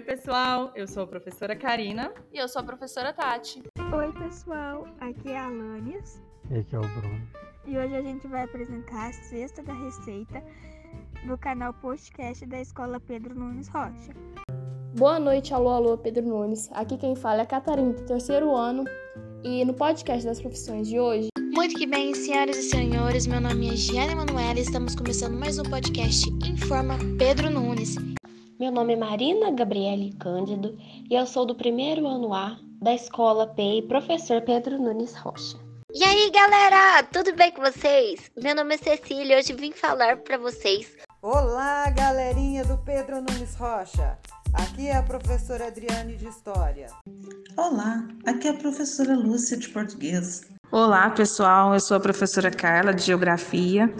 pessoal, eu sou a professora Karina. E eu sou a professora Tati. Oi, pessoal, aqui é a Alanias. E aqui é o Bruno. E hoje a gente vai apresentar a cesta da receita do canal podcast da Escola Pedro Nunes Rocha. Boa noite, alô, alô, Pedro Nunes. Aqui quem fala é a Catarina, do terceiro ano. E no podcast das profissões de hoje. Muito que bem, senhoras e senhores, meu nome é Giane Manuela e estamos começando mais um podcast Informa Pedro Nunes. Meu nome é Marina Gabriele Cândido e eu sou do primeiro ano A da Escola PEI Professor Pedro Nunes Rocha. E aí, galera, tudo bem com vocês? Meu nome é Cecília e hoje vim falar para vocês. Olá, galerinha do Pedro Nunes Rocha. Aqui é a professora Adriane de História. Olá, aqui é a professora Lúcia de Português. Olá, pessoal. Eu sou a professora Carla de Geografia.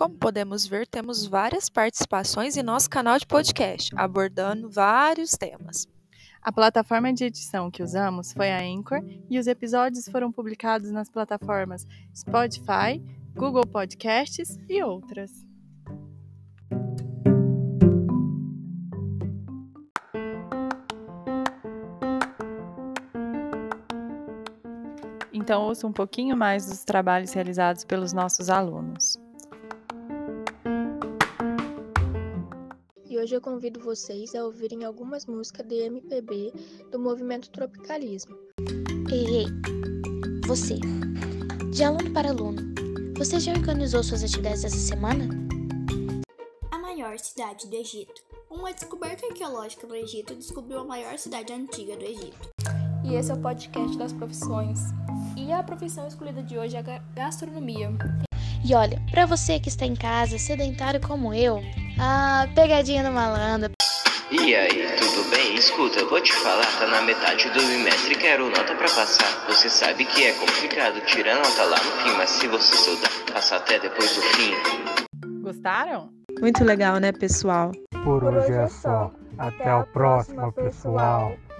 Como podemos ver, temos várias participações em nosso canal de podcast, abordando vários temas. A plataforma de edição que usamos foi a Anchor e os episódios foram publicados nas plataformas Spotify, Google Podcasts e outras. Então, ouça um pouquinho mais dos trabalhos realizados pelos nossos alunos. Hoje eu convido vocês a ouvirem algumas músicas de MPB do movimento tropicalismo. Ei, ei, você, de aluno para aluno, você já organizou suas atividades essa semana? A maior cidade do Egito. Uma descoberta arqueológica no Egito descobriu a maior cidade antiga do Egito. E esse é o podcast das profissões. E a profissão escolhida de hoje é a gastronomia. E olha, para você que está em casa, sedentário como eu, ah, pegadinha no malandro. E aí, tudo bem? Escuta, eu vou te falar, tá na metade do bimestre, quero nota pra passar. Você sabe que é complicado tirar nota lá no fim, mas se você estudar, passa até depois do fim. Gostaram? Muito legal, né, pessoal? Por hoje é só. Até a próxima, pessoal.